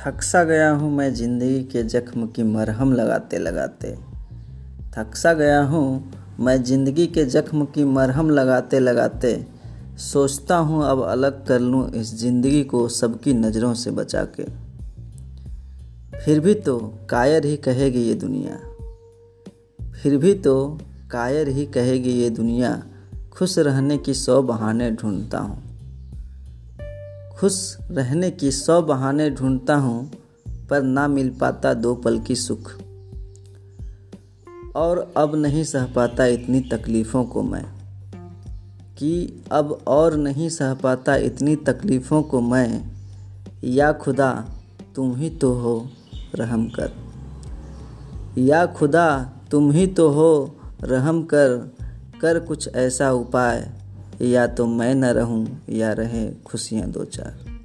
थक सा गया हूँ मैं ज़िंदगी के जख्म की मरहम लगाते लगाते। थक सा गया हूँ मैं ज़िंदगी के जख्म की मरहम लगाते लगाते। सोचता हूँ अब अलग कर लूँ इस ज़िंदगी को सबकी नज़रों से बचा के फिर भी तो कायर ही कहेगी ये दुनिया। फिर भी तो कायर ही कहेगी ये दुनिया। खुश रहने की सौ बहाने ढूंढता हूँ। खुश रहने की सौ बहाने ढूंढता हूँ, पर ना मिल पाता दो पल की सुख। और अब नहीं सह पाता इतनी तकलीफ़ों को मैं। कि अब और नहीं सह पाता इतनी तकलीफ़ों को मैं, या खुदा तुम ही तो हो, रहम कर। या खुदा तुम ही तो हो, रहम कर कर कुछ ऐसा उपाय। या तो मैं न रहूँ या रहे खुशियाँ दो चार।